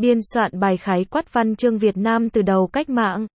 biên soạn bài khái quát văn chương Việt Nam từ đầu cách mạng.